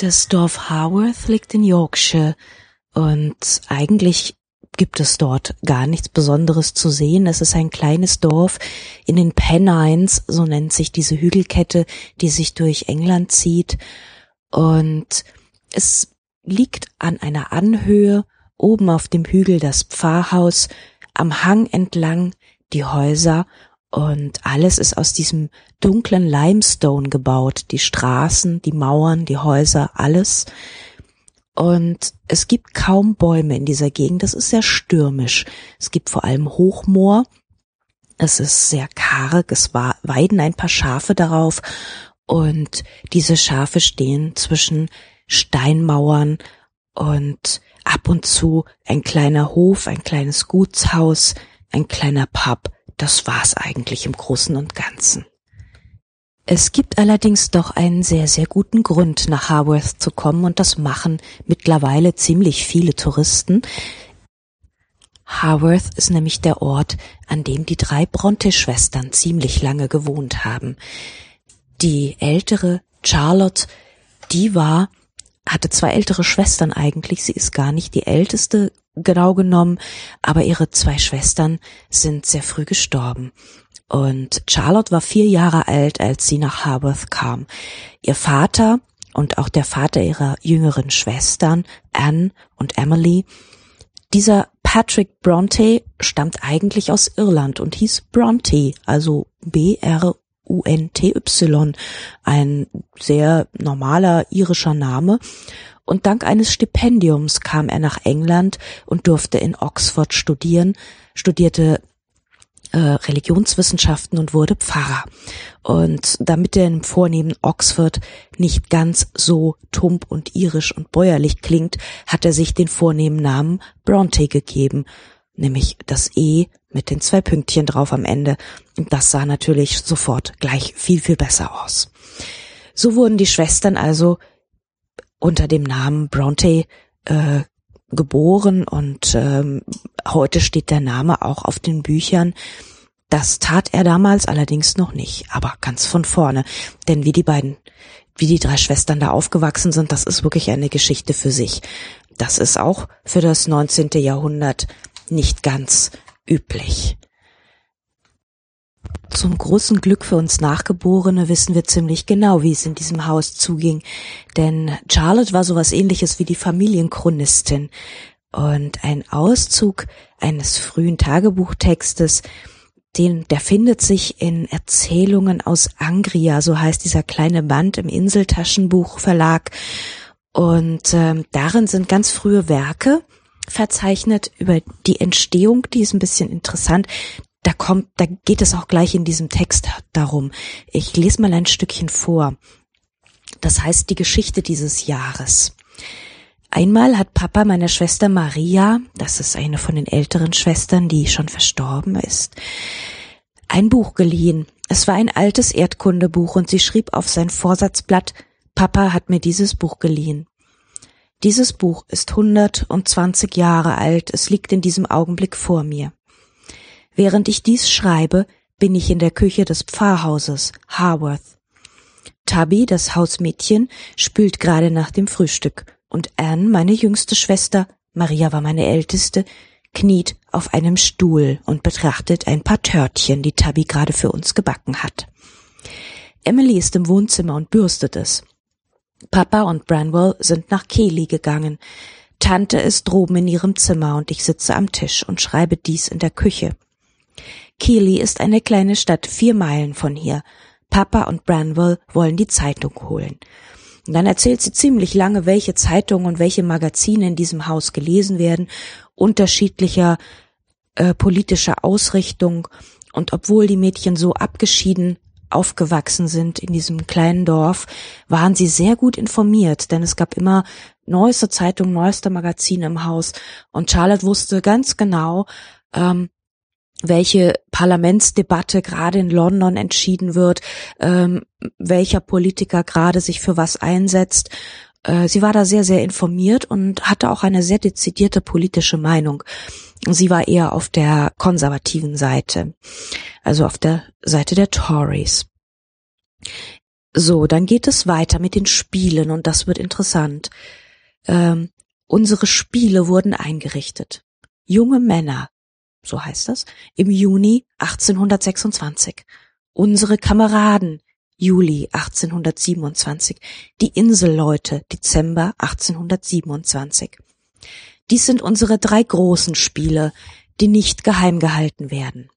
Das Dorf Haworth liegt in Yorkshire und eigentlich gibt es dort gar nichts Besonderes zu sehen. Es ist ein kleines Dorf in den Pennines, so nennt sich diese Hügelkette, die sich durch England zieht. Und es liegt an einer Anhöhe, oben auf dem Hügel das Pfarrhaus, am Hang entlang die Häuser und alles ist aus diesem dunklen Limestone gebaut. Die Straßen, die Mauern, die Häuser, alles. Und es gibt kaum Bäume in dieser Gegend. Das ist sehr stürmisch. Es gibt vor allem Hochmoor. Es ist sehr karg. Es weiden ein paar Schafe darauf. Und diese Schafe stehen zwischen Steinmauern und ab und zu ein kleiner Hof, ein kleines Gutshaus, ein kleiner Pub das war's eigentlich im Großen und Ganzen. Es gibt allerdings doch einen sehr, sehr guten Grund, nach Haworth zu kommen und das machen mittlerweile ziemlich viele Touristen. Haworth ist nämlich der Ort, an dem die drei Bronte-Schwestern ziemlich lange gewohnt haben. Die ältere Charlotte, die war, hatte zwei ältere Schwestern eigentlich. Sie ist gar nicht die älteste genau genommen, aber ihre zwei Schwestern sind sehr früh gestorben. Und Charlotte war vier Jahre alt, als sie nach Haworth kam. Ihr Vater und auch der Vater ihrer jüngeren Schwestern, Anne und Emily, dieser Patrick Bronte stammt eigentlich aus Irland und hieß Bronte, also B-R-U-N-T-Y, ein sehr normaler irischer Name und dank eines Stipendiums kam er nach England und durfte in Oxford studieren, studierte äh, Religionswissenschaften und wurde Pfarrer. Und damit er im vornehmen Oxford nicht ganz so tump und irisch und bäuerlich klingt, hat er sich den vornehmen Namen Bronte gegeben, nämlich das E mit den zwei Pünktchen drauf am Ende. Und das sah natürlich sofort gleich viel, viel besser aus. So wurden die Schwestern also unter dem Namen Bronte äh, geboren und ähm, heute steht der Name auch auf den Büchern. Das tat er damals allerdings noch nicht, aber ganz von vorne. Denn wie die beiden, wie die drei Schwestern da aufgewachsen sind, das ist wirklich eine Geschichte für sich. Das ist auch für das 19. Jahrhundert nicht ganz üblich. Zum großen Glück für uns Nachgeborene wissen wir ziemlich genau, wie es in diesem Haus zuging. Denn Charlotte war sowas ähnliches wie die Familienchronistin. Und ein Auszug eines frühen Tagebuchtextes, den, der findet sich in Erzählungen aus Angria, so heißt dieser kleine Band im Inseltaschenbuchverlag. Und ähm, darin sind ganz frühe Werke verzeichnet über die Entstehung, die ist ein bisschen interessant da kommt, da geht es auch gleich in diesem Text darum. Ich lese mal ein Stückchen vor. Das heißt die Geschichte dieses Jahres. Einmal hat Papa meiner Schwester Maria, das ist eine von den älteren Schwestern, die schon verstorben ist, ein Buch geliehen. Es war ein altes Erdkundebuch und sie schrieb auf sein Vorsatzblatt, Papa hat mir dieses Buch geliehen. Dieses Buch ist 120 Jahre alt, es liegt in diesem Augenblick vor mir. Während ich dies schreibe, bin ich in der Küche des Pfarrhauses Haworth. Tabby, das Hausmädchen, spült gerade nach dem Frühstück und Anne, meine jüngste Schwester, Maria war meine älteste, kniet auf einem Stuhl und betrachtet ein paar Törtchen, die Tabby gerade für uns gebacken hat. Emily ist im Wohnzimmer und bürstet es. Papa und Branwell sind nach Kelly gegangen. Tante ist droben in ihrem Zimmer und ich sitze am Tisch und schreibe dies in der Küche. Keely ist eine kleine Stadt vier Meilen von hier. Papa und Branwell wollen die Zeitung holen. Und dann erzählt sie ziemlich lange, welche Zeitungen und welche Magazine in diesem Haus gelesen werden, unterschiedlicher äh, politischer Ausrichtung. Und obwohl die Mädchen so abgeschieden aufgewachsen sind in diesem kleinen Dorf, waren sie sehr gut informiert, denn es gab immer neueste Zeitungen, neueste Magazine im Haus. Und Charlotte wusste ganz genau, ähm, welche Parlamentsdebatte gerade in London entschieden wird, ähm, welcher Politiker gerade sich für was einsetzt. Äh, sie war da sehr, sehr informiert und hatte auch eine sehr dezidierte politische Meinung. Sie war eher auf der konservativen Seite, also auf der Seite der Tories. So, dann geht es weiter mit den Spielen und das wird interessant. Ähm, unsere Spiele wurden eingerichtet. Junge Männer, so heißt das, im Juni 1826. Unsere Kameraden, Juli 1827. Die Inselleute, Dezember 1827. Dies sind unsere drei großen Spiele, die nicht geheim gehalten werden.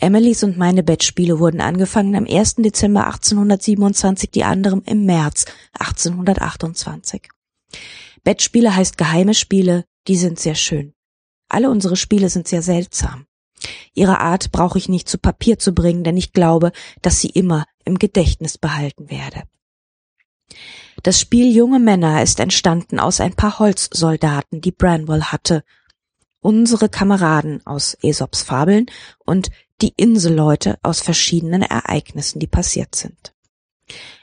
Emilys und meine Bettspiele wurden angefangen am 1. Dezember 1827, die anderen im März 1828. Bettspiele heißt geheime Spiele, die sind sehr schön. Alle unsere Spiele sind sehr seltsam. Ihre Art brauche ich nicht zu Papier zu bringen, denn ich glaube, dass sie immer im Gedächtnis behalten werde. Das Spiel Junge Männer ist entstanden aus ein paar Holzsoldaten, die Branwell hatte. Unsere Kameraden aus Aesops Fabeln und die Inselleute aus verschiedenen Ereignissen, die passiert sind.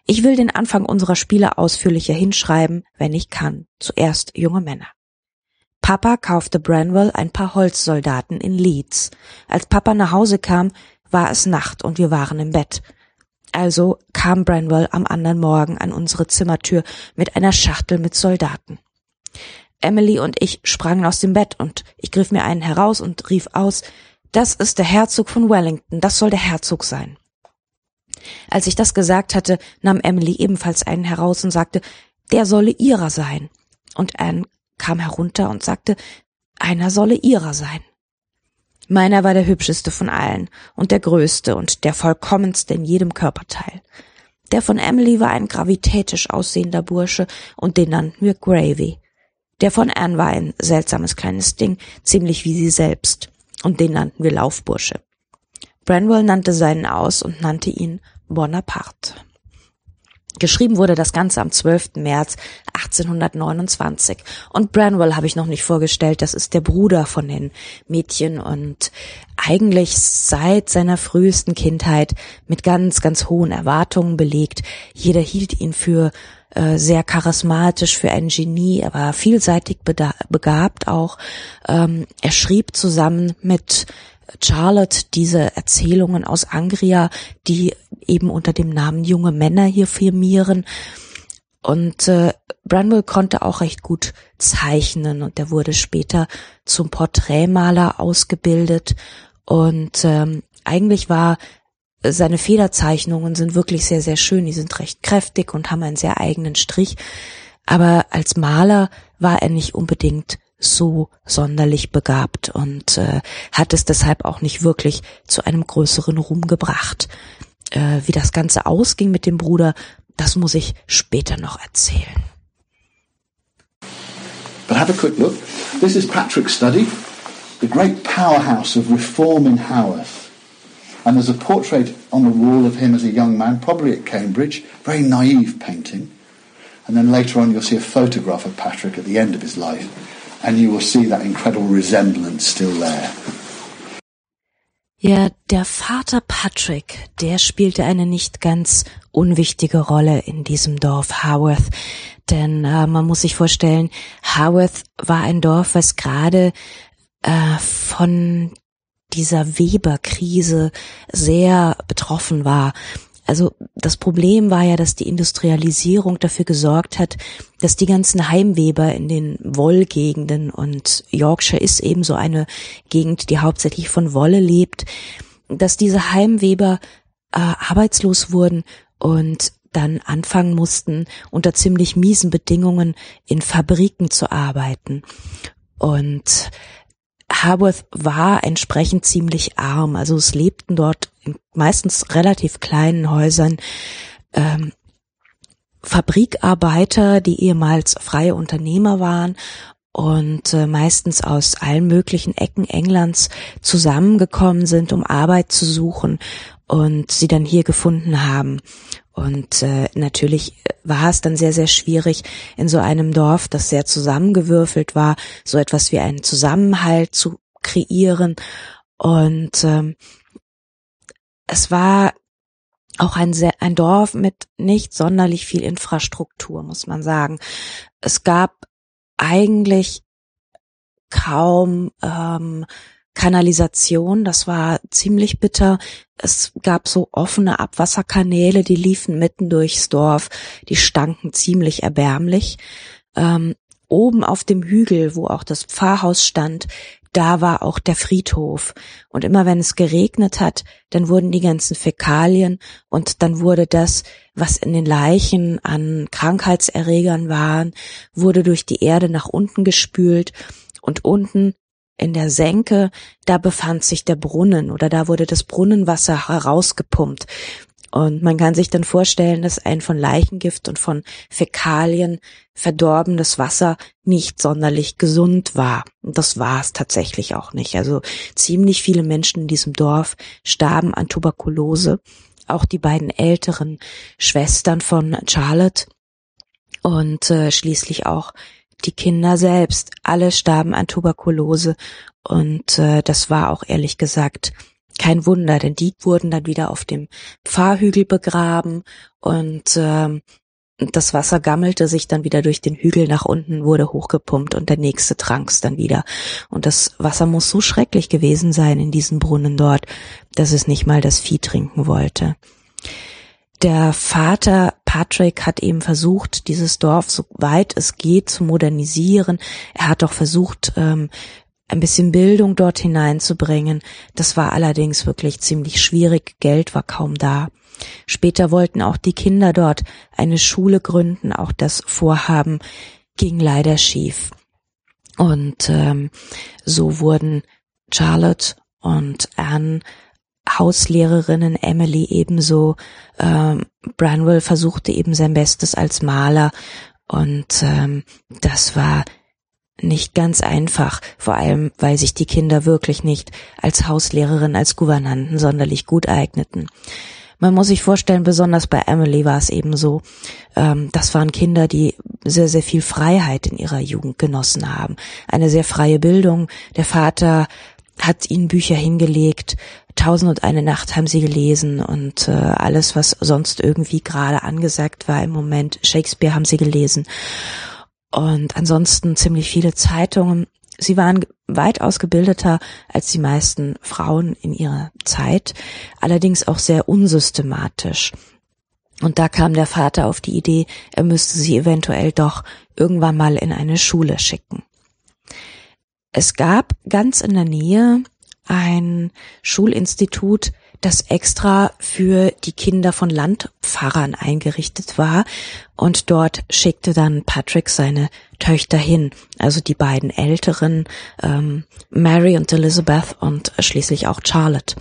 Ich will den Anfang unserer Spiele ausführlicher hinschreiben, wenn ich kann. Zuerst junge Männer. Papa kaufte Branwell ein paar Holzsoldaten in Leeds. Als Papa nach Hause kam, war es Nacht und wir waren im Bett. Also kam Branwell am anderen Morgen an unsere Zimmertür mit einer Schachtel mit Soldaten. Emily und ich sprangen aus dem Bett und ich griff mir einen heraus und rief aus, das ist der Herzog von Wellington, das soll der Herzog sein. Als ich das gesagt hatte, nahm Emily ebenfalls einen heraus und sagte, der solle ihrer sein. Und Anne kam herunter und sagte, einer solle ihrer sein. Meiner war der hübscheste von allen und der größte und der vollkommenste in jedem Körperteil. Der von Emily war ein gravitätisch aussehender Bursche und den nannten wir Gravy. Der von Anne war ein seltsames kleines Ding, ziemlich wie sie selbst und den nannten wir Laufbursche. Branwell nannte seinen aus und nannte ihn Bonaparte. Geschrieben wurde das Ganze am 12. März 1829. Und Branwell habe ich noch nicht vorgestellt, das ist der Bruder von den Mädchen und eigentlich seit seiner frühesten Kindheit mit ganz, ganz hohen Erwartungen belegt. Jeder hielt ihn für äh, sehr charismatisch, für ein Genie, er war vielseitig begabt auch. Ähm, er schrieb zusammen mit Charlotte diese Erzählungen aus Angria, die eben unter dem Namen Junge Männer hier firmieren. Und äh, Branwell konnte auch recht gut zeichnen und er wurde später zum Porträtmaler ausgebildet. Und ähm, eigentlich war seine Federzeichnungen sind wirklich sehr, sehr schön. Die sind recht kräftig und haben einen sehr eigenen Strich. Aber als Maler war er nicht unbedingt so sonderlich begabt und äh, hat es deshalb auch nicht wirklich zu einem größeren Ruhm gebracht. Äh, wie das Ganze ausging mit dem Bruder, das muss ich später noch erzählen. But have a quick look. This is Patrick's study, the great powerhouse of reform in Haworth. And there's a portrait on the wall of him as a young man, probably at Cambridge, very naive painting. And then later on, you'll see a photograph of Patrick at the end of his life, and you will see that incredible resemblance still there. Ja, der Vater Patrick, der spielte eine nicht ganz unwichtige Rolle in diesem Dorf Haworth. Denn äh, man muss sich vorstellen, Haworth war ein Dorf, was gerade äh, von dieser Weberkrise sehr betroffen war. Also das Problem war ja, dass die Industrialisierung dafür gesorgt hat, dass die ganzen Heimweber in den Wollgegenden und Yorkshire ist eben so eine Gegend, die hauptsächlich von Wolle lebt, dass diese Heimweber äh, arbeitslos wurden und dann anfangen mussten, unter ziemlich miesen Bedingungen in Fabriken zu arbeiten. Und Haworth war entsprechend ziemlich arm. Also es lebten dort in meistens relativ kleinen Häusern ähm, Fabrikarbeiter, die ehemals freie Unternehmer waren und äh, meistens aus allen möglichen Ecken Englands zusammengekommen sind, um Arbeit zu suchen und sie dann hier gefunden haben. Und äh, natürlich war es dann sehr, sehr schwierig, in so einem Dorf, das sehr zusammengewürfelt war, so etwas wie einen Zusammenhalt zu kreieren. Und ähm, es war auch ein, sehr, ein Dorf mit nicht sonderlich viel Infrastruktur, muss man sagen. Es gab eigentlich kaum ähm, Kanalisation, das war ziemlich bitter. Es gab so offene Abwasserkanäle, die liefen mitten durchs Dorf, die stanken ziemlich erbärmlich. Ähm, oben auf dem Hügel, wo auch das Pfarrhaus stand, da war auch der Friedhof. Und immer wenn es geregnet hat, dann wurden die ganzen Fäkalien und dann wurde das, was in den Leichen an Krankheitserregern waren, wurde durch die Erde nach unten gespült und unten in der Senke, da befand sich der Brunnen oder da wurde das Brunnenwasser herausgepumpt. Und man kann sich dann vorstellen, dass ein von Leichengift und von Fäkalien verdorbenes Wasser nicht sonderlich gesund war. Und das war es tatsächlich auch nicht. Also ziemlich viele Menschen in diesem Dorf starben an Tuberkulose. Auch die beiden älteren Schwestern von Charlotte und äh, schließlich auch die Kinder selbst. Alle starben an Tuberkulose und äh, das war auch ehrlich gesagt kein Wunder, denn die wurden dann wieder auf dem Pfarrhügel begraben und ähm, das Wasser gammelte sich dann wieder durch den Hügel nach unten, wurde hochgepumpt und der nächste trank's dann wieder. Und das Wasser muss so schrecklich gewesen sein in diesen Brunnen dort, dass es nicht mal das Vieh trinken wollte. Der Vater Patrick hat eben versucht, dieses Dorf so weit es geht zu modernisieren. Er hat auch versucht, ähm, ein bisschen Bildung dort hineinzubringen. Das war allerdings wirklich ziemlich schwierig. Geld war kaum da. Später wollten auch die Kinder dort eine Schule gründen. Auch das Vorhaben ging leider schief. Und ähm, so wurden Charlotte und Anne Hauslehrerinnen, Emily ebenso. Ähm, Branwell versuchte eben sein Bestes als Maler und ähm, das war nicht ganz einfach, vor allem weil sich die Kinder wirklich nicht als Hauslehrerin, als Gouvernanten sonderlich gut eigneten. Man muss sich vorstellen, besonders bei Emily war es eben so, ähm, das waren Kinder, die sehr, sehr viel Freiheit in ihrer Jugend genossen haben. Eine sehr freie Bildung. Der Vater hat ihnen Bücher hingelegt, Tausend und eine Nacht haben sie gelesen und äh, alles, was sonst irgendwie gerade angesagt war im Moment, Shakespeare haben sie gelesen und ansonsten ziemlich viele Zeitungen. Sie waren weit ausgebildeter als die meisten Frauen in ihrer Zeit, allerdings auch sehr unsystematisch. Und da kam der Vater auf die Idee, er müsste sie eventuell doch irgendwann mal in eine Schule schicken. Es gab ganz in der Nähe ein Schulinstitut, das extra für die Kinder von Landpfarrern eingerichtet war. Und dort schickte dann Patrick seine Töchter hin, also die beiden älteren, ähm, Mary und Elizabeth und schließlich auch Charlotte.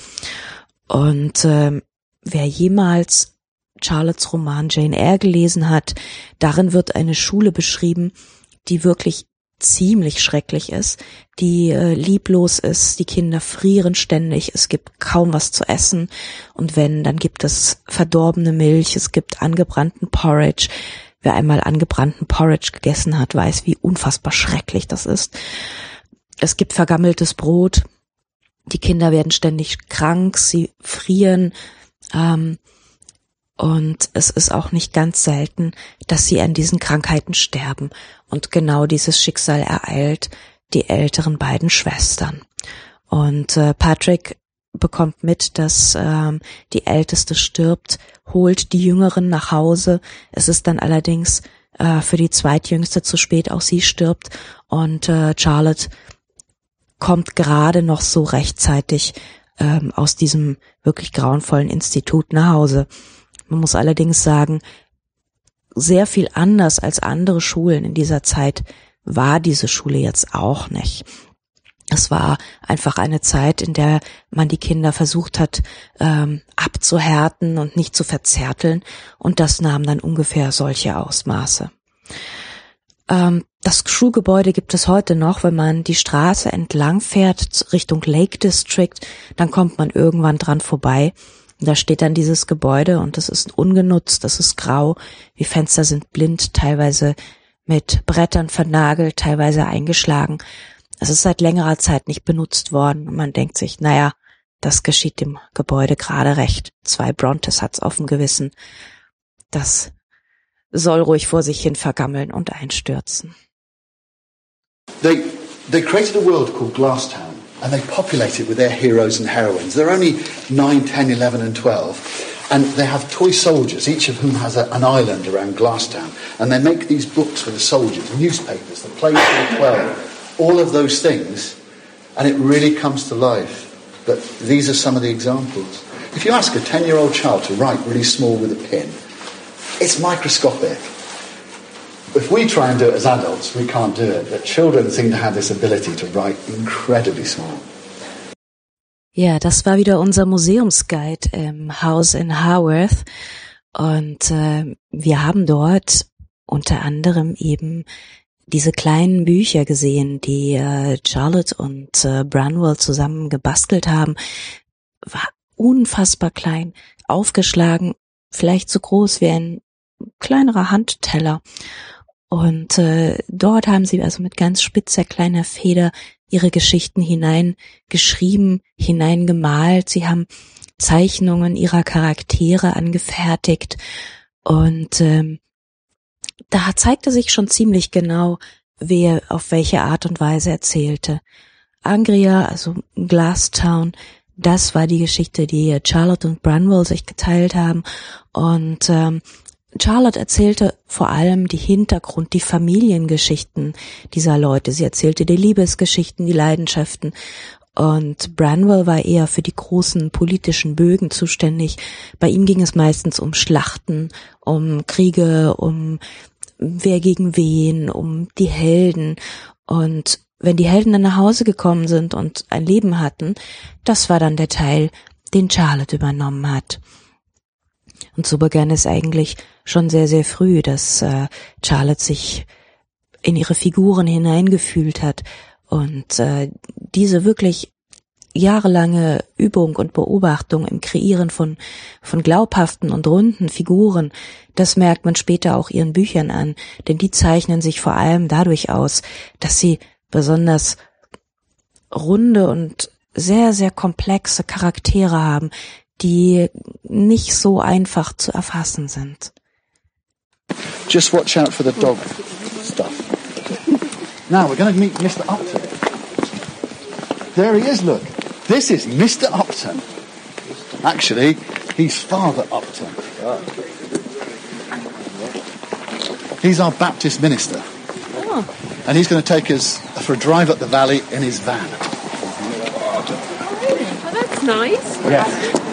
Und ähm, wer jemals Charlottes Roman Jane Eyre gelesen hat, darin wird eine Schule beschrieben, die wirklich ziemlich schrecklich ist, die äh, lieblos ist, die Kinder frieren ständig, es gibt kaum was zu essen und wenn, dann gibt es verdorbene Milch, es gibt angebrannten Porridge. Wer einmal angebrannten Porridge gegessen hat, weiß, wie unfassbar schrecklich das ist. Es gibt vergammeltes Brot, die Kinder werden ständig krank, sie frieren, ähm, und es ist auch nicht ganz selten, dass sie an diesen Krankheiten sterben. Und genau dieses Schicksal ereilt die älteren beiden Schwestern. Und äh, Patrick bekommt mit, dass ähm, die Älteste stirbt, holt die Jüngeren nach Hause. Es ist dann allerdings äh, für die Zweitjüngste zu spät, auch sie stirbt. Und äh, Charlotte kommt gerade noch so rechtzeitig ähm, aus diesem wirklich grauenvollen Institut nach Hause. Man muss allerdings sagen, sehr viel anders als andere Schulen in dieser Zeit war diese Schule jetzt auch nicht. Es war einfach eine Zeit, in der man die Kinder versucht hat ähm, abzuhärten und nicht zu verzärteln, und das nahm dann ungefähr solche Ausmaße. Ähm, das Schulgebäude gibt es heute noch, wenn man die Straße entlang fährt Richtung Lake District, dann kommt man irgendwann dran vorbei da steht dann dieses Gebäude und das ist ungenutzt, das ist grau, die Fenster sind blind, teilweise mit Brettern vernagelt, teilweise eingeschlagen. Es ist seit längerer Zeit nicht benutzt worden und man denkt sich, naja, das geschieht dem Gebäude gerade recht. Zwei Brontes hat's auf dem Gewissen. Das soll ruhig vor sich hin vergammeln und einstürzen. They, they created a world called Glasstown. And they populate it with their heroes and heroines. They're only 9, 10, 11, and 12. And they have toy soldiers, each of whom has a, an island around Glasstown. And they make these books for the soldiers, newspapers, the plays for the 12, all of those things. And it really comes to life. But these are some of the examples. If you ask a 10 year old child to write really small with a pen, it's microscopic. If we try and do it as adults, we can't do it. But children seem to have this ability to write incredibly small. Ja, das war wieder unser Museumsguide im Haus in Haworth. Und äh, wir haben dort unter anderem eben diese kleinen Bücher gesehen, die äh, Charlotte und äh, Branwell zusammen gebastelt haben. War unfassbar klein, aufgeschlagen, vielleicht so groß wie ein kleinerer Handteller. Und äh, dort haben sie also mit ganz spitzer kleiner Feder ihre Geschichten hineingeschrieben, hineingemalt. Sie haben Zeichnungen ihrer Charaktere angefertigt und ähm, da zeigte sich schon ziemlich genau, wer auf welche Art und Weise erzählte. Angria, also Glasstown, das war die Geschichte, die Charlotte und Branwell sich geteilt haben. Und ähm, Charlotte erzählte vor allem die Hintergrund, die Familiengeschichten dieser Leute. Sie erzählte die Liebesgeschichten, die Leidenschaften. Und Branwell war eher für die großen politischen Bögen zuständig. Bei ihm ging es meistens um Schlachten, um Kriege, um wer gegen wen, um die Helden. Und wenn die Helden dann nach Hause gekommen sind und ein Leben hatten, das war dann der Teil, den Charlotte übernommen hat. Und so begann es eigentlich schon sehr, sehr früh, dass äh, Charlotte sich in ihre Figuren hineingefühlt hat und äh, diese wirklich jahrelange Übung und Beobachtung im Kreieren von, von glaubhaften und runden Figuren, das merkt man später auch ihren Büchern an, denn die zeichnen sich vor allem dadurch aus, dass sie besonders runde und sehr, sehr komplexe Charaktere haben, die nicht so einfach zu erfassen sind. Just watch out for the dog stuff. Now we're going to meet Mr. Upton. There he is, look. This is Mr. Upton. Actually, he's Father Upton. He's our Baptist minister. Oh. And he's going to take us for a drive up the valley in his van. Oh, oh that's nice. Yes.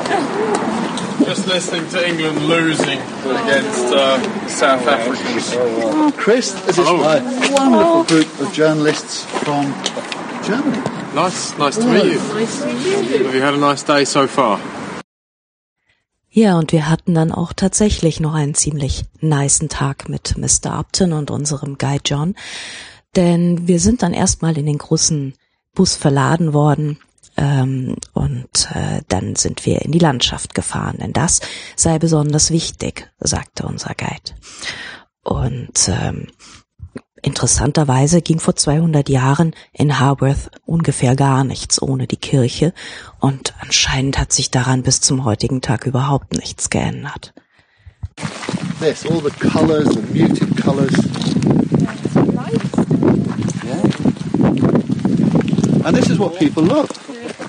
Just listening to England losing against uh, South Africans. Oh, Chris, this is Hello. a wonderful group of journalists from Germany. Nice, nice to meet you. Nice to meet you. Have you had a nice day so far? Ja, und wir hatten dann auch tatsächlich noch einen ziemlich niceen Tag mit Mr. Upton und unserem Guide John, denn wir sind dann erstmal in den großen Bus verladen worden ähm, und äh, dann sind wir in die Landschaft gefahren, denn das sei besonders wichtig, sagte unser Guide. Und ähm, Interessanterweise ging vor 200 Jahren in Haworth ungefähr gar nichts ohne die Kirche und anscheinend hat sich daran bis zum heutigen Tag überhaupt nichts geändert. This, all the colours, the muted colours. Yeah. And this is what people love.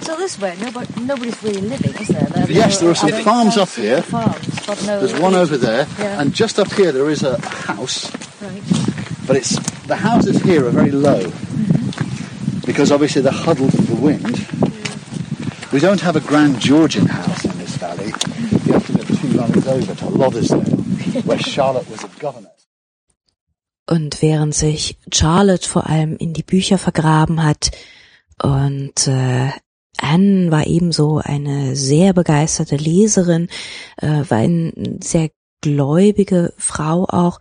So this way, nobody, nobody's really living, is there? there Yes, there are some other farms up here. Farms, but no. There's one over there, Yeah. and just up here there is a house, Right. but it's the houses here are very low mm-hmm. because obviously they're huddled for the wind. We don't have a grand Georgian house in this valley. You have to go two lines over to Lothersdale, where Charlotte was a governess. Und während sich Charlotte vor allem in die Bücher vergraben hat und äh, Anne war ebenso eine sehr begeisterte Leserin, äh, war eine sehr gläubige Frau auch,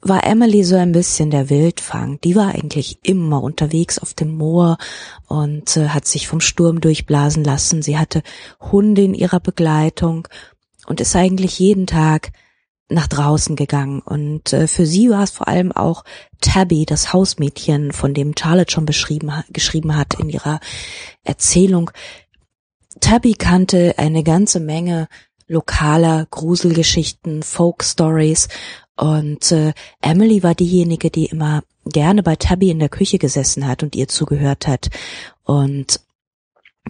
war Emily so ein bisschen der Wildfang. Die war eigentlich immer unterwegs auf dem Moor und äh, hat sich vom Sturm durchblasen lassen. Sie hatte Hunde in ihrer Begleitung und ist eigentlich jeden Tag nach draußen gegangen. Und äh, für sie war es vor allem auch Tabby, das Hausmädchen, von dem Charlotte schon beschrieben, geschrieben hat in ihrer Erzählung. Tabby kannte eine ganze Menge lokaler Gruselgeschichten, Folk Stories und äh, Emily war diejenige, die immer gerne bei Tabby in der Küche gesessen hat und ihr zugehört hat. Und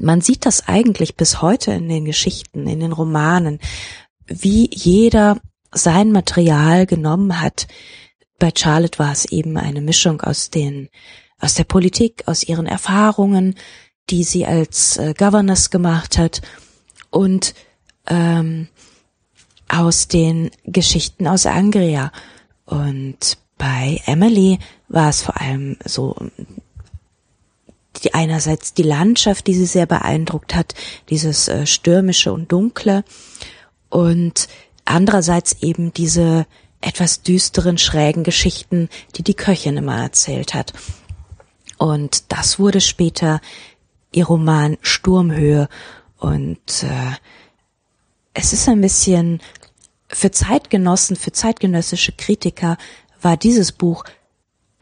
man sieht das eigentlich bis heute in den Geschichten, in den Romanen, wie jeder sein Material genommen hat. Bei Charlotte war es eben eine Mischung aus den, aus der Politik, aus ihren Erfahrungen, die sie als äh, Governess gemacht hat und ähm, aus den Geschichten aus Angria. Und bei Emily war es vor allem so die einerseits die Landschaft, die sie sehr beeindruckt hat, dieses äh, stürmische und dunkle und andererseits eben diese etwas düsteren, schrägen Geschichten, die die Köchin immer erzählt hat. Und das wurde später ihr Roman Sturmhöhe und äh, es ist ein bisschen für Zeitgenossen, für zeitgenössische Kritiker war dieses Buch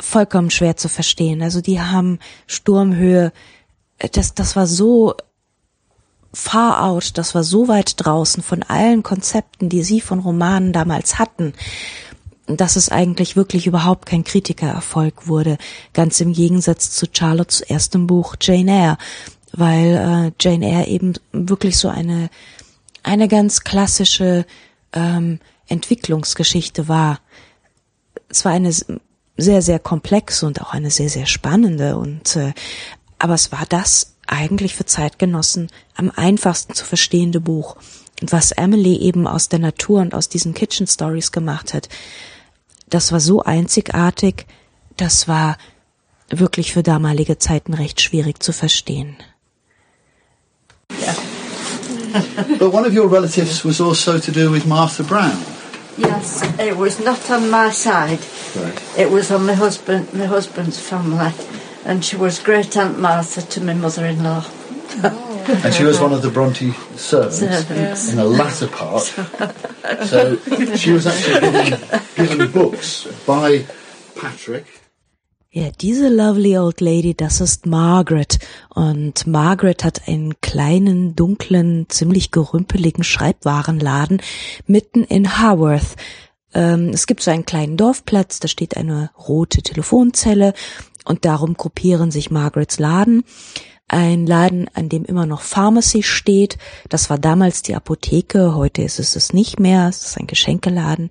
vollkommen schwer zu verstehen. Also die haben Sturmhöhe, äh, das, das war so far out, das war so weit draußen von allen Konzepten, die sie von Romanen damals hatten, dass es eigentlich wirklich überhaupt kein Kritikererfolg wurde. Ganz im Gegensatz zu Charlottes erstem Buch Jane Eyre, weil äh, Jane Eyre eben wirklich so eine eine ganz klassische ähm, Entwicklungsgeschichte war. Es war eine sehr, sehr komplexe und auch eine sehr, sehr spannende und äh, aber es war das eigentlich für Zeitgenossen am einfachsten zu verstehende Buch. Und was Emily eben aus der Natur und aus diesen Kitchen Stories gemacht hat, das war so einzigartig, das war wirklich für damalige Zeiten recht schwierig zu verstehen. but one of your relatives was also to do with Martha Brown. Yes, it was not on my side. Right. It was on my husband, my husband's family, and she was great aunt Martha to my mother-in-law. And she was one of the Bronte servants Servants. in the latter part. So she was actually given, given books by Patrick. Ja, diese lovely old lady, das ist Margaret. Und Margaret hat einen kleinen, dunklen, ziemlich gerümpeligen Schreibwarenladen mitten in Haworth. Ähm, es gibt so einen kleinen Dorfplatz, da steht eine rote Telefonzelle und darum gruppieren sich Margarets Laden. Ein Laden, an dem immer noch Pharmacy steht. Das war damals die Apotheke, heute ist es es nicht mehr. Es ist ein Geschenkeladen.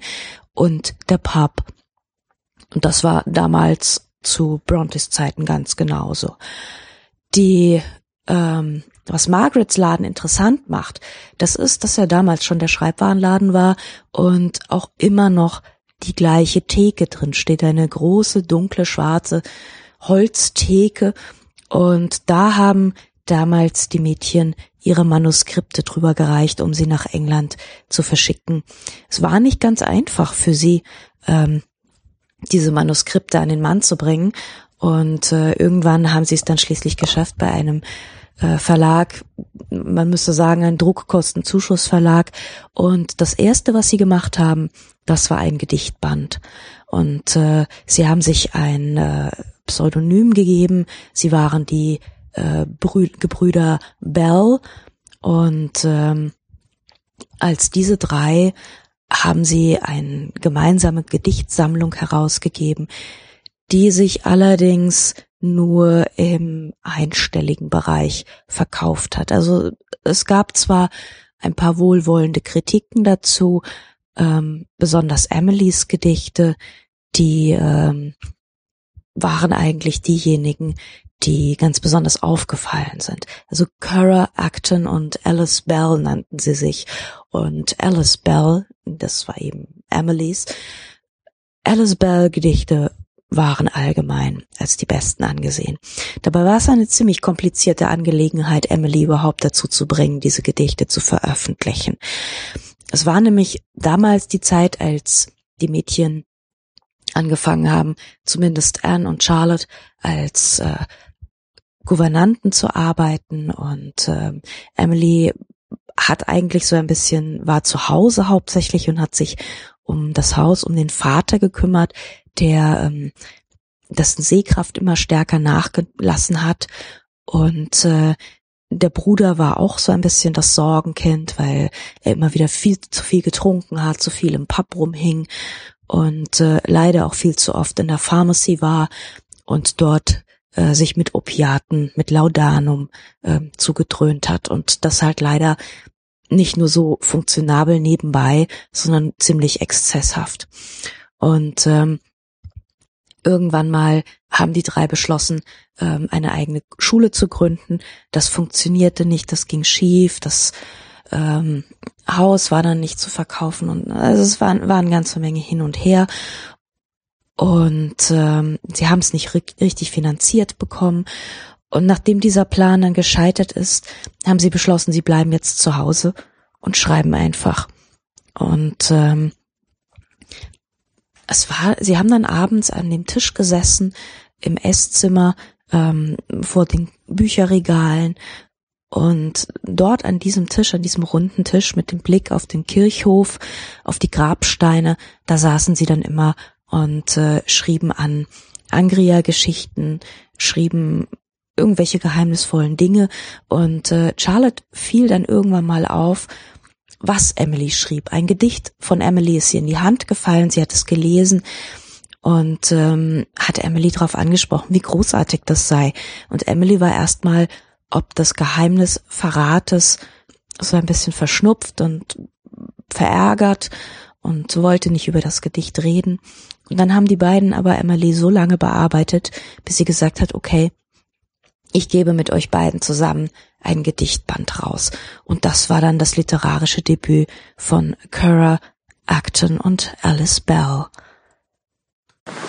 Und der Pub. Und das war damals zu Brontes Zeiten ganz genauso. Die, ähm, was Margarets Laden interessant macht, das ist, dass er damals schon der Schreibwarenladen war und auch immer noch die gleiche Theke drin steht, eine große, dunkle, schwarze Holztheke und da haben damals die Mädchen ihre Manuskripte drüber gereicht, um sie nach England zu verschicken. Es war nicht ganz einfach für sie, ähm, diese Manuskripte an den Mann zu bringen. Und äh, irgendwann haben sie es dann schließlich geschafft bei einem äh, Verlag, man müsste sagen ein Druckkostenzuschussverlag. Und das erste, was sie gemacht haben, das war ein Gedichtband. Und äh, sie haben sich ein äh, Pseudonym gegeben. Sie waren die äh, Brü Gebrüder Bell. Und ähm, als diese drei haben sie eine gemeinsame Gedichtsammlung herausgegeben, die sich allerdings nur im einstelligen Bereich verkauft hat. Also es gab zwar ein paar wohlwollende Kritiken dazu, ähm, besonders Emilys Gedichte, die ähm, waren eigentlich diejenigen, die ganz besonders aufgefallen sind. Also Curra Acton und Alice Bell nannten sie sich. Und Alice Bell, das war eben Emilys, Alice Bell Gedichte waren allgemein als die besten angesehen. Dabei war es eine ziemlich komplizierte Angelegenheit, Emily überhaupt dazu zu bringen, diese Gedichte zu veröffentlichen. Es war nämlich damals die Zeit, als die Mädchen angefangen haben, zumindest Anne und Charlotte als äh, Gouvernanten zu arbeiten und äh, Emily hat eigentlich so ein bisschen, war zu Hause hauptsächlich und hat sich um das Haus, um den Vater gekümmert, der ähm, dessen Sehkraft immer stärker nachgelassen hat. Und äh, der Bruder war auch so ein bisschen das Sorgenkind, weil er immer wieder viel zu viel getrunken hat, zu viel im Pub rumhing und äh, leider auch viel zu oft in der Pharmacy war und dort äh, sich mit Opiaten, mit Laudanum äh, zugedröhnt hat und das halt leider nicht nur so funktionabel nebenbei, sondern ziemlich exzesshaft. Und ähm, irgendwann mal haben die drei beschlossen, ähm, eine eigene Schule zu gründen. Das funktionierte nicht, das ging schief, das ähm, Haus war dann nicht zu verkaufen und also es war, war eine ganze Menge hin und her. Und ähm, sie haben es nicht richtig finanziert bekommen. Und nachdem dieser Plan dann gescheitert ist, haben sie beschlossen, sie bleiben jetzt zu Hause und schreiben einfach. Und ähm, es war, sie haben dann abends an dem Tisch gesessen im Esszimmer ähm, vor den Bücherregalen und dort an diesem Tisch, an diesem runden Tisch mit dem Blick auf den Kirchhof, auf die Grabsteine, da saßen sie dann immer und äh, schrieben an Angria-Geschichten, schrieben irgendwelche geheimnisvollen Dinge und äh, Charlotte fiel dann irgendwann mal auf, was Emily schrieb. Ein Gedicht von Emily ist ihr in die Hand gefallen, sie hat es gelesen und ähm, hat Emily darauf angesprochen, wie großartig das sei. Und Emily war erstmal ob das Geheimnis Verrates so ein bisschen verschnupft und verärgert und wollte nicht über das Gedicht reden. Und dann haben die beiden aber Emily so lange bearbeitet, bis sie gesagt hat, okay, ich gebe mit euch beiden zusammen ein Gedichtband raus. Und das war dann das literarische Debüt von Curra, Acton und Alice Bell.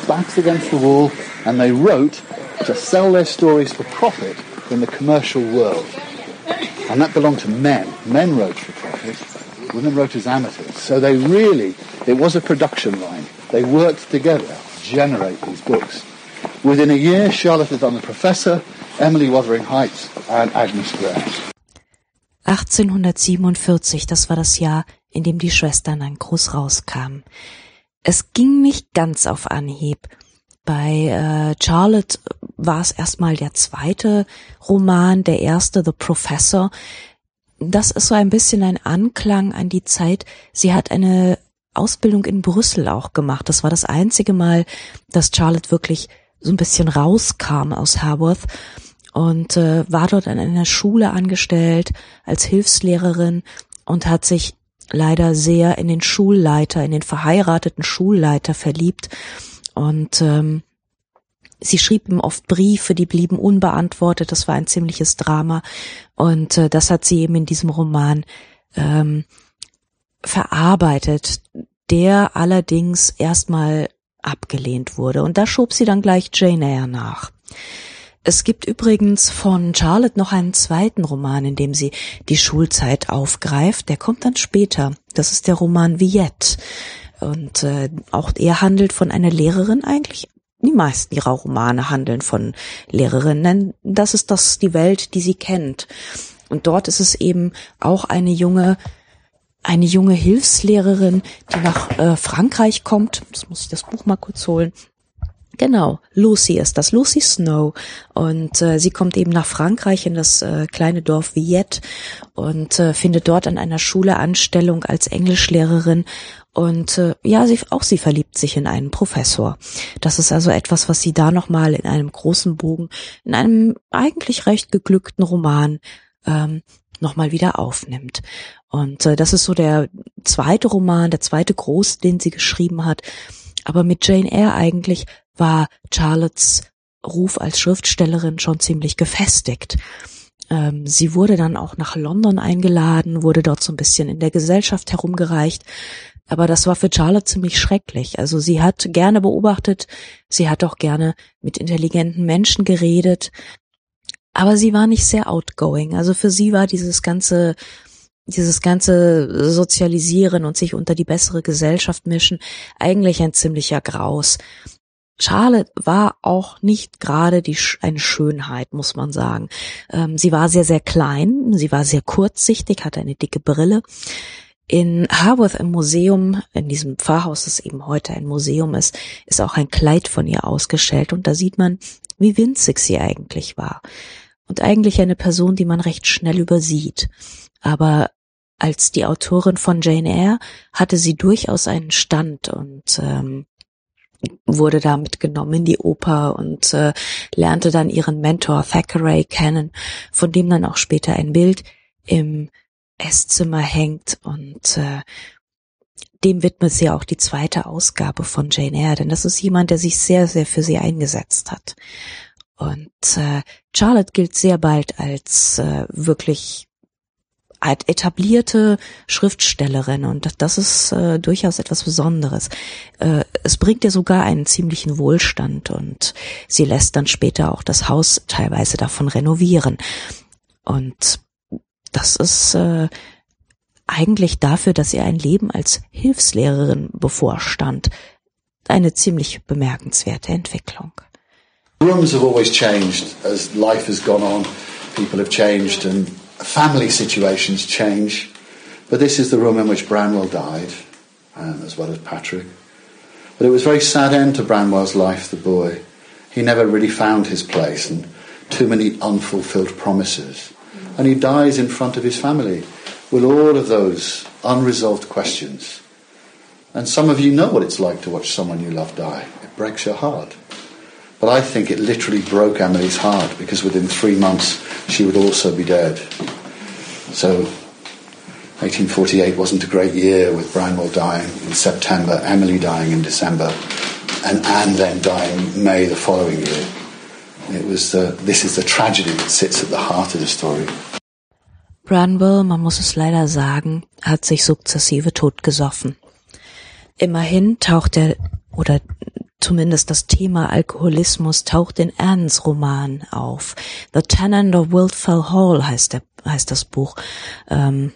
Backs against the wall and they wrote to sell their stories for profit in the commercial world. And that belonged to men. Men wrote for profit. Women wrote as amateurs. So they really, it was a production line. They worked together to generate these books. Within a year, Charlotte had done The Professor, Emily Wuthering Heights and Agnes Grey. 1847, das war das Jahr, in dem die Schwestern dann groß rauskamen. Es ging nicht ganz auf Anhieb. Bei äh, Charlotte war es erstmal der zweite Roman, der erste, The Professor. Das ist so ein bisschen ein Anklang an die Zeit. Sie hat eine Ausbildung in Brüssel auch gemacht. Das war das einzige Mal, dass Charlotte wirklich so ein bisschen rauskam aus Haworth und äh, war dort an einer Schule angestellt als Hilfslehrerin und hat sich leider sehr in den Schulleiter, in den verheirateten Schulleiter verliebt und ähm, sie schrieb ihm oft Briefe, die blieben unbeantwortet. Das war ein ziemliches Drama. Und äh, das hat sie eben in diesem Roman ähm, verarbeitet, der allerdings erstmal abgelehnt wurde. Und da schob sie dann gleich Jane Eyre nach. Es gibt übrigens von Charlotte noch einen zweiten Roman, in dem sie die Schulzeit aufgreift. Der kommt dann später. Das ist der Roman Viette. Und äh, auch er handelt von einer Lehrerin eigentlich die meisten ihrer Romane handeln von Lehrerinnen. Das ist das die Welt, die sie kennt. Und dort ist es eben auch eine junge eine junge Hilfslehrerin, die nach äh, Frankreich kommt. Das muss ich das Buch mal kurz holen. Genau, Lucy ist das, Lucy Snow. Und äh, sie kommt eben nach Frankreich in das äh, kleine Dorf Villette und äh, findet dort an einer Schule Anstellung als Englischlehrerin und äh, ja, sie, auch sie verliebt sich in einen Professor. Das ist also etwas, was sie da nochmal in einem großen Bogen, in einem eigentlich recht geglückten Roman ähm, nochmal wieder aufnimmt. Und äh, das ist so der zweite Roman, der zweite Groß, den sie geschrieben hat. Aber mit Jane Eyre eigentlich war Charlottes Ruf als Schriftstellerin schon ziemlich gefestigt. Ähm, sie wurde dann auch nach London eingeladen, wurde dort so ein bisschen in der Gesellschaft herumgereicht. Aber das war für Charlotte ziemlich schrecklich. Also sie hat gerne beobachtet, sie hat auch gerne mit intelligenten Menschen geredet, aber sie war nicht sehr outgoing. Also für sie war dieses ganze dieses ganze Sozialisieren und sich unter die bessere Gesellschaft mischen eigentlich ein ziemlicher Graus. Charlotte war auch nicht gerade die eine Schönheit, muss man sagen. Ähm, sie war sehr, sehr klein, sie war sehr kurzsichtig, hatte eine dicke Brille. In Haworth im Museum, in diesem Pfarrhaus, das eben heute ein Museum ist, ist auch ein Kleid von ihr ausgestellt und da sieht man, wie winzig sie eigentlich war. Und eigentlich eine Person, die man recht schnell übersieht. Aber als die Autorin von Jane Eyre hatte sie durchaus einen Stand und ähm, wurde da mitgenommen in die Oper und äh, lernte dann ihren Mentor Thackeray kennen, von dem dann auch später ein Bild im Esszimmer hängt und äh, dem widmet sie auch die zweite Ausgabe von Jane Eyre, denn das ist jemand, der sich sehr, sehr für sie eingesetzt hat. Und äh, Charlotte gilt sehr bald als äh, wirklich etablierte Schriftstellerin und das ist äh, durchaus etwas Besonderes. Äh, es bringt ihr sogar einen ziemlichen Wohlstand und sie lässt dann später auch das Haus teilweise davon renovieren. Und das ist äh, eigentlich dafür, dass ihr ein Leben als Hilfslehrerin bevorstand, eine ziemlich bemerkenswerte Entwicklung. Rooms have always changed as life has gone on. People have changed and family situations change. But this is the room in which Branwell died, um, as well as Patrick. But it was a very sad end to Branwell's life, the boy. He never really found his place and too many unfulfilled promises. And he dies in front of his family with all of those unresolved questions. And some of you know what it's like to watch someone you love die. It breaks your heart. But I think it literally broke Emily's heart because within three months she would also be dead. So 1848 wasn't a great year with Branwell dying in September, Emily dying in December, and Anne then dying May the following year. It was the, this is the tragedy that sits at the heart of the story. Branwell, man muss es leider sagen, hat sich sukzessive totgesoffen. Immerhin taucht er oder zumindest das Thema Alkoholismus taucht in Annes Roman auf. The Tenant of Wildfell Hall heißt, der, heißt das Buch. Ähm,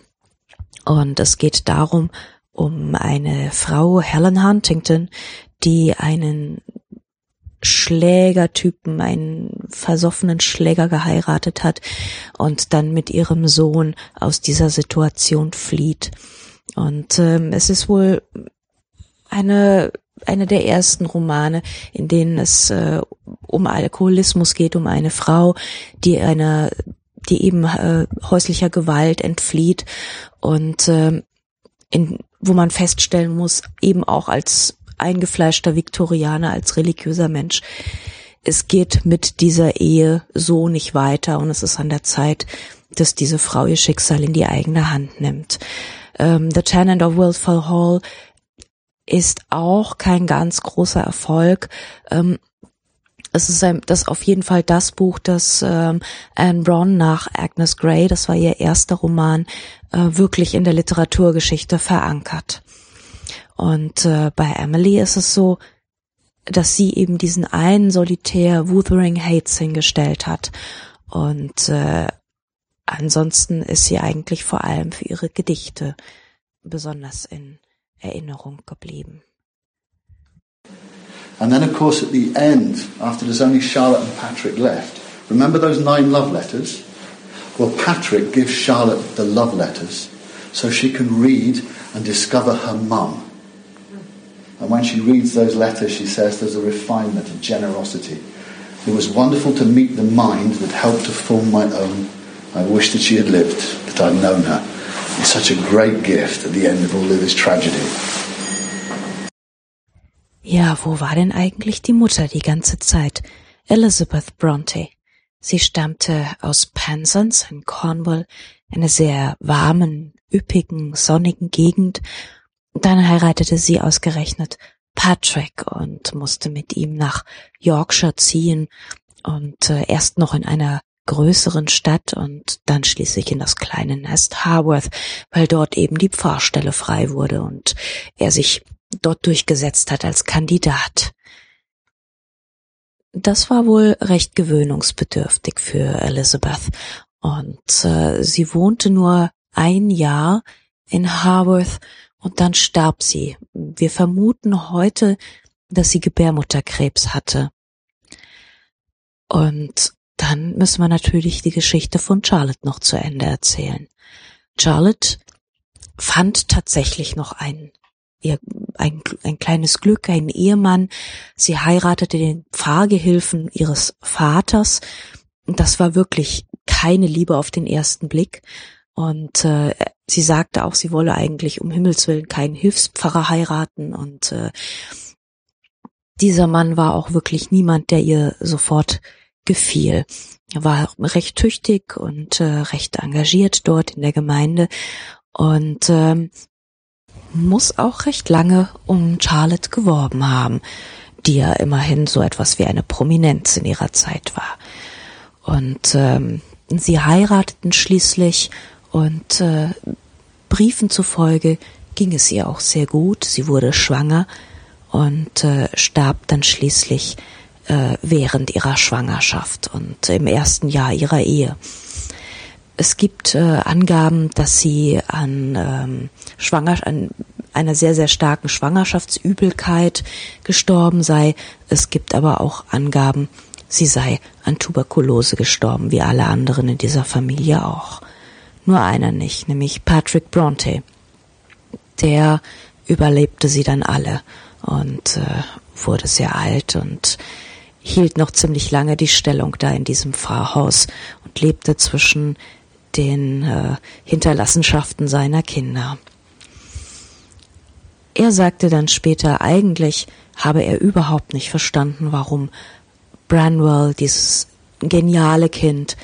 und es geht darum, um eine Frau, Helen Huntington, die einen Schlägertypen, einen versoffenen Schläger geheiratet hat und dann mit ihrem Sohn aus dieser Situation flieht. Und ähm, es ist wohl eine eine der ersten Romane, in denen es äh, um Alkoholismus geht, um eine Frau, die eine, die eben äh, häuslicher Gewalt entflieht und äh, in, wo man feststellen muss, eben auch als eingefleischter Viktorianer, als religiöser Mensch, es geht mit dieser Ehe so nicht weiter und es ist an der Zeit, dass diese Frau ihr Schicksal in die eigene Hand nimmt. Ähm, The Tenant of Wilfell Hall ist auch kein ganz großer Erfolg. Ähm, es ist ein, das auf jeden Fall das Buch, das ähm, Anne Bron nach Agnes Grey, das war ihr erster Roman, äh, wirklich in der Literaturgeschichte verankert. Und äh, bei Emily ist es so, dass sie eben diesen einen Solitär Wuthering Heights hingestellt hat. Und äh, ansonsten ist sie eigentlich vor allem für ihre Gedichte besonders in Erinnerung geblieben. And then, of course, at the end, after there's only Charlotte and Patrick left, remember those nine love letters? Well, Patrick gives Charlotte the love letters so she can read and discover her mum. And when she reads those letters, she says there's a refinement, a generosity. It was wonderful to meet the mind that helped to form my own. I wish that she had lived, that I'd known her. It's such a great gift at the end of all of this tragedy. Ja, wo war denn eigentlich die Mutter die ganze Zeit? Elizabeth Bronte. Sie stammte aus Penzance in Cornwall, einer sehr warmen, üppigen, sonnigen Gegend. Dann heiratete sie ausgerechnet Patrick und musste mit ihm nach Yorkshire ziehen und äh, erst noch in einer größeren Stadt und dann schließlich in das kleine Nest Harworth, weil dort eben die Pfarrstelle frei wurde und er sich dort durchgesetzt hat als Kandidat. Das war wohl recht gewöhnungsbedürftig für Elizabeth und äh, sie wohnte nur ein Jahr in Harworth und dann starb sie. Wir vermuten heute, dass sie Gebärmutterkrebs hatte. Und dann müssen wir natürlich die Geschichte von Charlotte noch zu Ende erzählen. Charlotte fand tatsächlich noch ein, ihr, ein, ein kleines Glück, einen Ehemann. Sie heiratete den Pfarrgehilfen ihres Vaters. Das war wirklich keine Liebe auf den ersten Blick. Und äh, sie sagte auch, sie wolle eigentlich um Himmels willen keinen Hilfspfarrer heiraten und äh, dieser Mann war auch wirklich niemand, der ihr sofort gefiel. Er war recht tüchtig und äh, recht engagiert dort in der Gemeinde und ähm, muss auch recht lange um Charlotte geworben haben, die ja immerhin so etwas wie eine Prominenz in ihrer Zeit war. Und ähm, sie heirateten schließlich und äh, Briefen zufolge ging es ihr auch sehr gut. Sie wurde schwanger und äh, starb dann schließlich äh, während ihrer Schwangerschaft und im ersten Jahr ihrer Ehe. Es gibt äh, Angaben, dass sie an, ähm, Schwanger an einer sehr, sehr starken Schwangerschaftsübelkeit gestorben sei. Es gibt aber auch Angaben, sie sei an Tuberkulose gestorben, wie alle anderen in dieser Familie auch. Nur einer nicht, nämlich Patrick Bronte. Der überlebte sie dann alle und äh, wurde sehr alt und hielt noch ziemlich lange die Stellung da in diesem Pfarrhaus und lebte zwischen den äh, Hinterlassenschaften seiner Kinder. Er sagte dann später, eigentlich habe er überhaupt nicht verstanden, warum Branwell, dieses geniale Kind,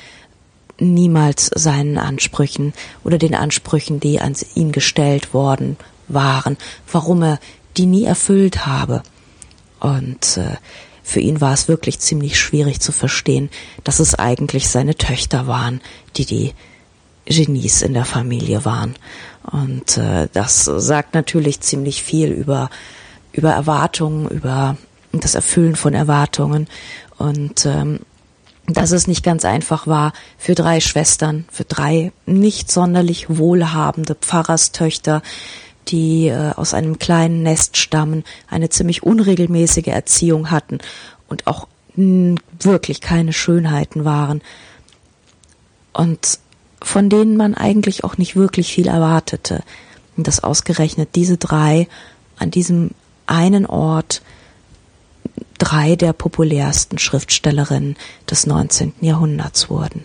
niemals seinen Ansprüchen oder den Ansprüchen, die an ihn gestellt worden waren, warum er die nie erfüllt habe. Und äh, für ihn war es wirklich ziemlich schwierig zu verstehen, dass es eigentlich seine Töchter waren, die die Genies in der Familie waren. Und äh, das sagt natürlich ziemlich viel über, über Erwartungen, über das Erfüllen von Erwartungen. Und ähm, dass es nicht ganz einfach war für drei Schwestern, für drei nicht sonderlich wohlhabende Pfarrerstöchter, die äh, aus einem kleinen Nest stammen, eine ziemlich unregelmäßige Erziehung hatten und auch wirklich keine Schönheiten waren. Und von denen man eigentlich auch nicht wirklich viel erwartete. Dass ausgerechnet diese drei an diesem einen Ort drei der populärsten Schriftstellerinnen des 19. Jahrhunderts wurden.